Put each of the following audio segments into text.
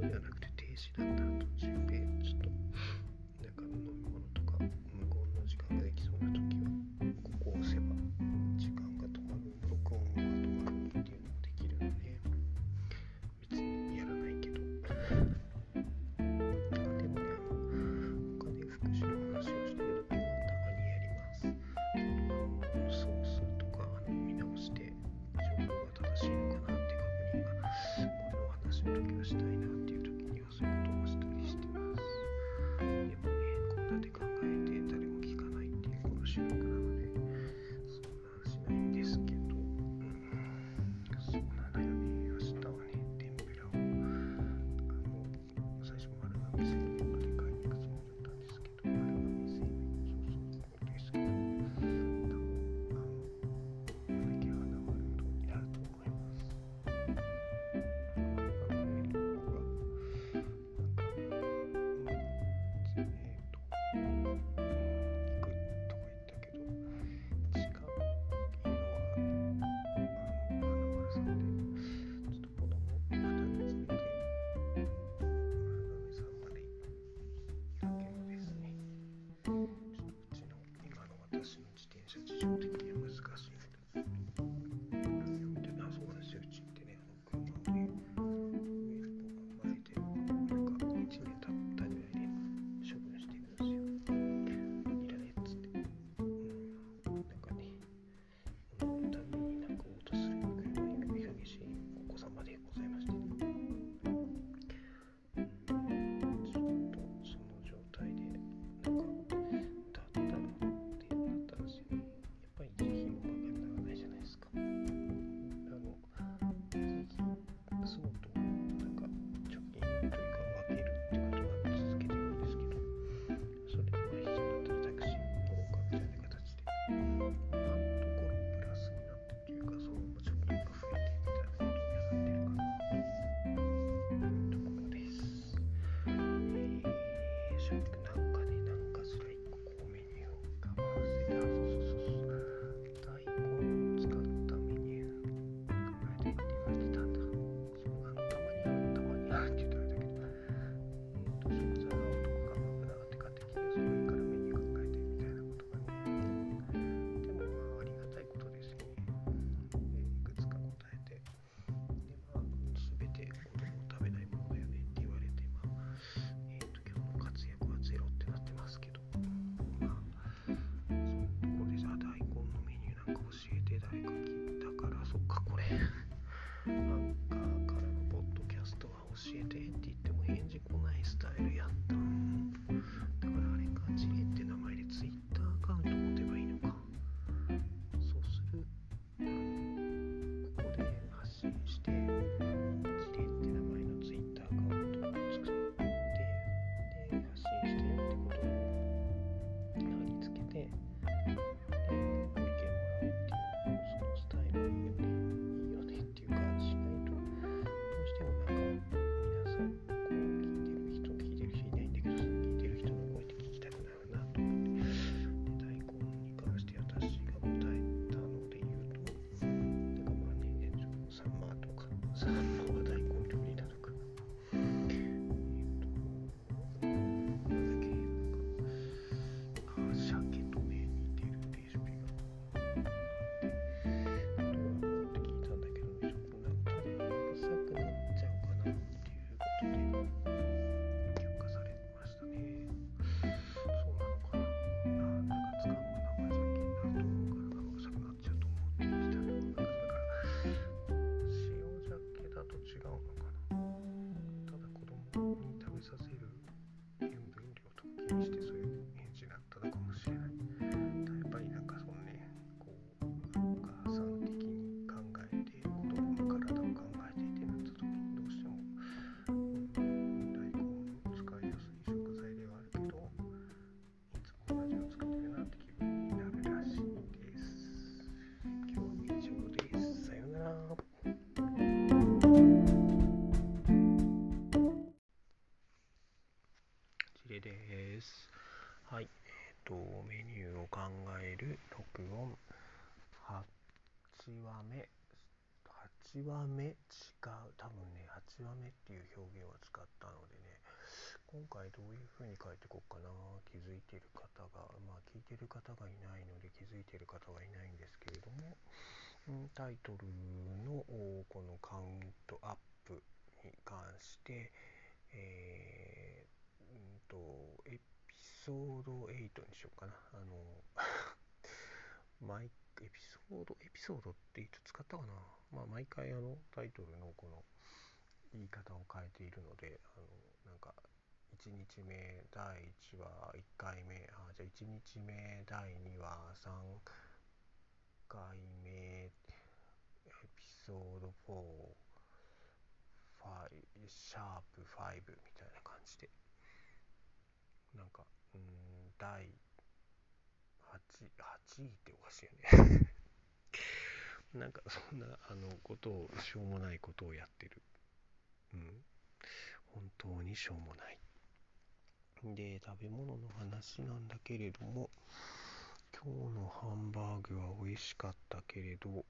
じゃなくて停止なんだ。Stay. にしてそうっていう表現を使ったのでね、今回どういう風に書いていこうかな。気づいてる方が、まあ聞いてる方がいないので気づいてる方はいないんですけれども、タイトルのこのカウントアップに関して、えーんと、エピソード8にしようかな。あの、毎エピソード、エピソードっていつ使ったかな。まあ、毎回あのタイトルのこの言い方を変えているので、あの、なんか、1日目、第1話、1回目、あ、じゃあ1日目、第2話、3回目、エピソード4、5シャープ5みたいな感じで。なんかうん第 8, 8位っておかしいよね。なんかそんなあのことをしょうもないことをやってる。うん本当にしょうもないで食べ物の話なんだけれども今日のハンバーグは美味しかったけれど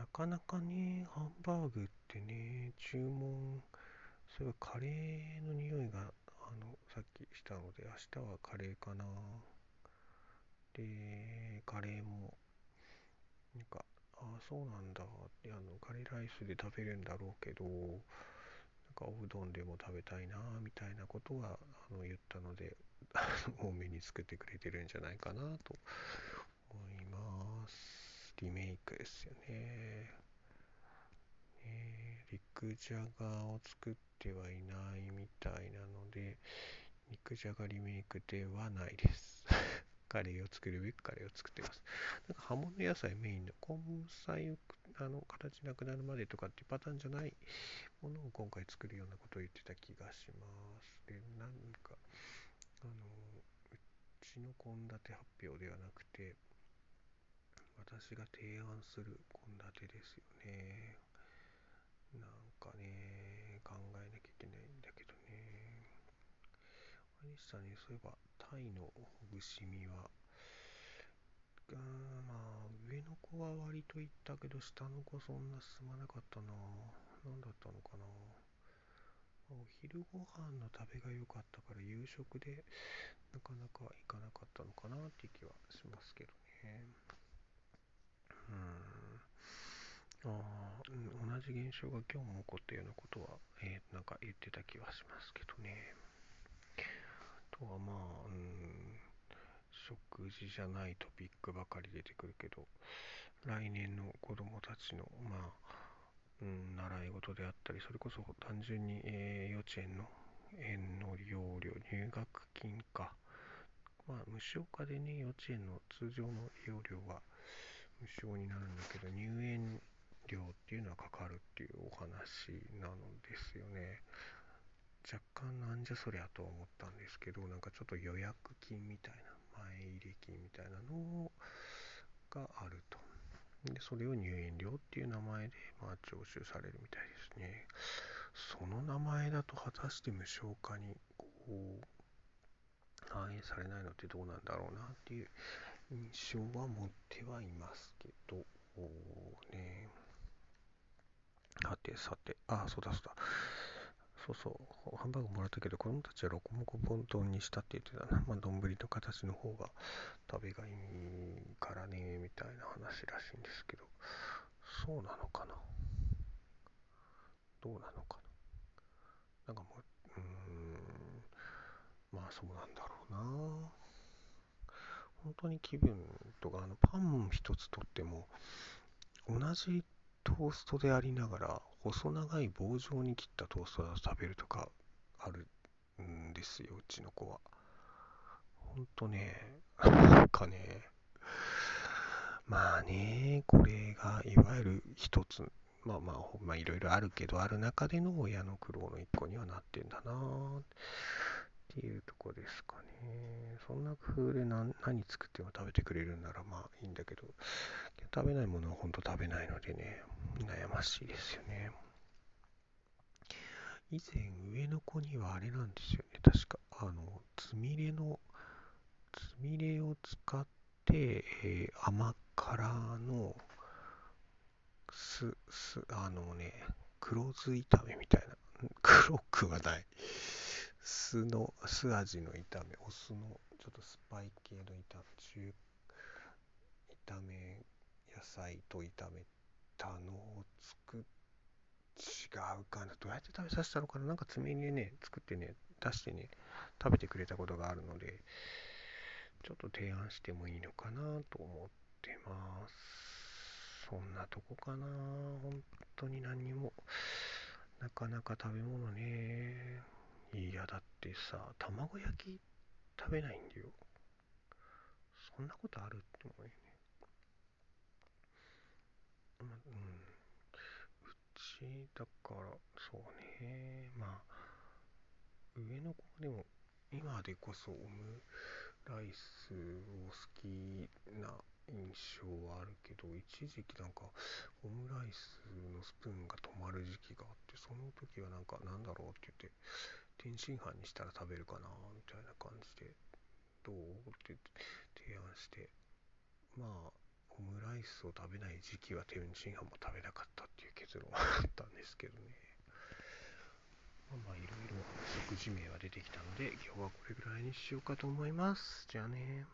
なかなかね、ハンバーグってね、注文、それはカレーの匂いが、あの、さっきしたので、明日はカレーかな。で、カレーも、なんか、ああ、そうなんだって、あの、カレーライスで食べるんだろうけど、かおうどんでも食べたいな、みたいなことは、あの、言ったので、多めに作ってくれてるんじゃないかなと思います。リメイクですよね。ね肉じゃがを作ってはいないみたいなので、肉じゃがリメイクではないです。カレーを作るべくカレーを作ってます。なんか葉物野菜メインの根菜をあの形なくなるまでとかっていうパターンじゃないものを今回作るようなことを言ってた気がします。で、なんか、あの、うちの献立発表ではなくて、私が提案する献立ですよね。なんかね、考えなきゃいけないんだけどね。あれでしたね、そういえば、タイのほぐし身は、あーまあ、上の子は割と行ったけど、下の子そんな進まなかったな。何だったのかな。お昼ご飯の食べが良かったから、夕食でなかなか行かなかったのかなっていう気はしますけどね。うん。ああ、同じ現象が今日も起こったようなことは、えーなんか言ってた気はしますけどね。あとはまあ、うん、食事じゃないトピックばかり出てくるけど、来年の子供たちの、まあ、うん、習い事であったり、それこそ単純に、えー幼稚園の園の利用料、入学金か。まあ、無償化でね、幼稚園の通常の利用料は無償になるんだけど、入園料っていうのはかかるっていうお話なのですよね。若干なんじゃそりゃと思ったんですけど、なんかちょっと予約金みたいな、入り金みたいなのがあると。で、それを入園料っていう名前で、まあ、徴収されるみたいですね。その名前だと果たして無償化に、こう、反映されないのってどうなんだろうなっていう印象は持ってはいますけど、ね。はてさて、あ、そうだそうだ。そうそう、ハンバーグもらったけど、子供たちはロコモコボンにしたって言ってたな。まあ、丼の形の方が食べがいいからね、みたいな話らしいんですけど、そうなのかな？どうなのかな？なんかもう、うーん、まあそうなんだろうな。本当に気分とか、あの、パン一つとっても、同じトーストでありながら、細長い棒状に切ったトーストを食べるとかあるんですよ、うちの子は。ほんとね、なんかね、まあね、これがいわゆる一つ、まあまあ、まあいろいろあるけど、ある中での親の苦労の一個にはなってんだなっていうとこですかね。そんな工夫で何作っても食べてくれるんならまあいいんだけど、食べないものは本当食べないのでね、悩ましいですよね。以前上の子にはあれなんですよね、確か、あの、つみれの、つみれを使って、えー、甘辛の、す、す、あのね、黒酢炒めみたいな、黒くはない。酢の、酢味の炒め、お酢のちょっとスパイ系の炒め、中、炒め、野菜と炒めたのを作っ違うかな。どうやって食べさせたのかななんか爪にね、作ってね、出してね、食べてくれたことがあるので、ちょっと提案してもいいのかなと思ってます。そんなとこかな本当に何にも。なかなか食べ物ね。いや、だってさ、卵焼き食べないんだよ。そんなことあるって思うよね。ま、うんちだから、そうね。まあ、上の子でも、今でこそオムライスを好きな印象はあるけど、一時期なんか、オムライスのスプーンが止まる時期があって、その時はなんか、なんだろうって言って、天津飯にしたら食べるかな、みたいな感じで、どう？って提案して、まあ、オムライスを食べない時期は天津飯も食べなかったっていう結論はあったんですけどね。まあまあいろいろ食事名は出てきたので今日はこれぐらいにしようかと思います。じゃあね。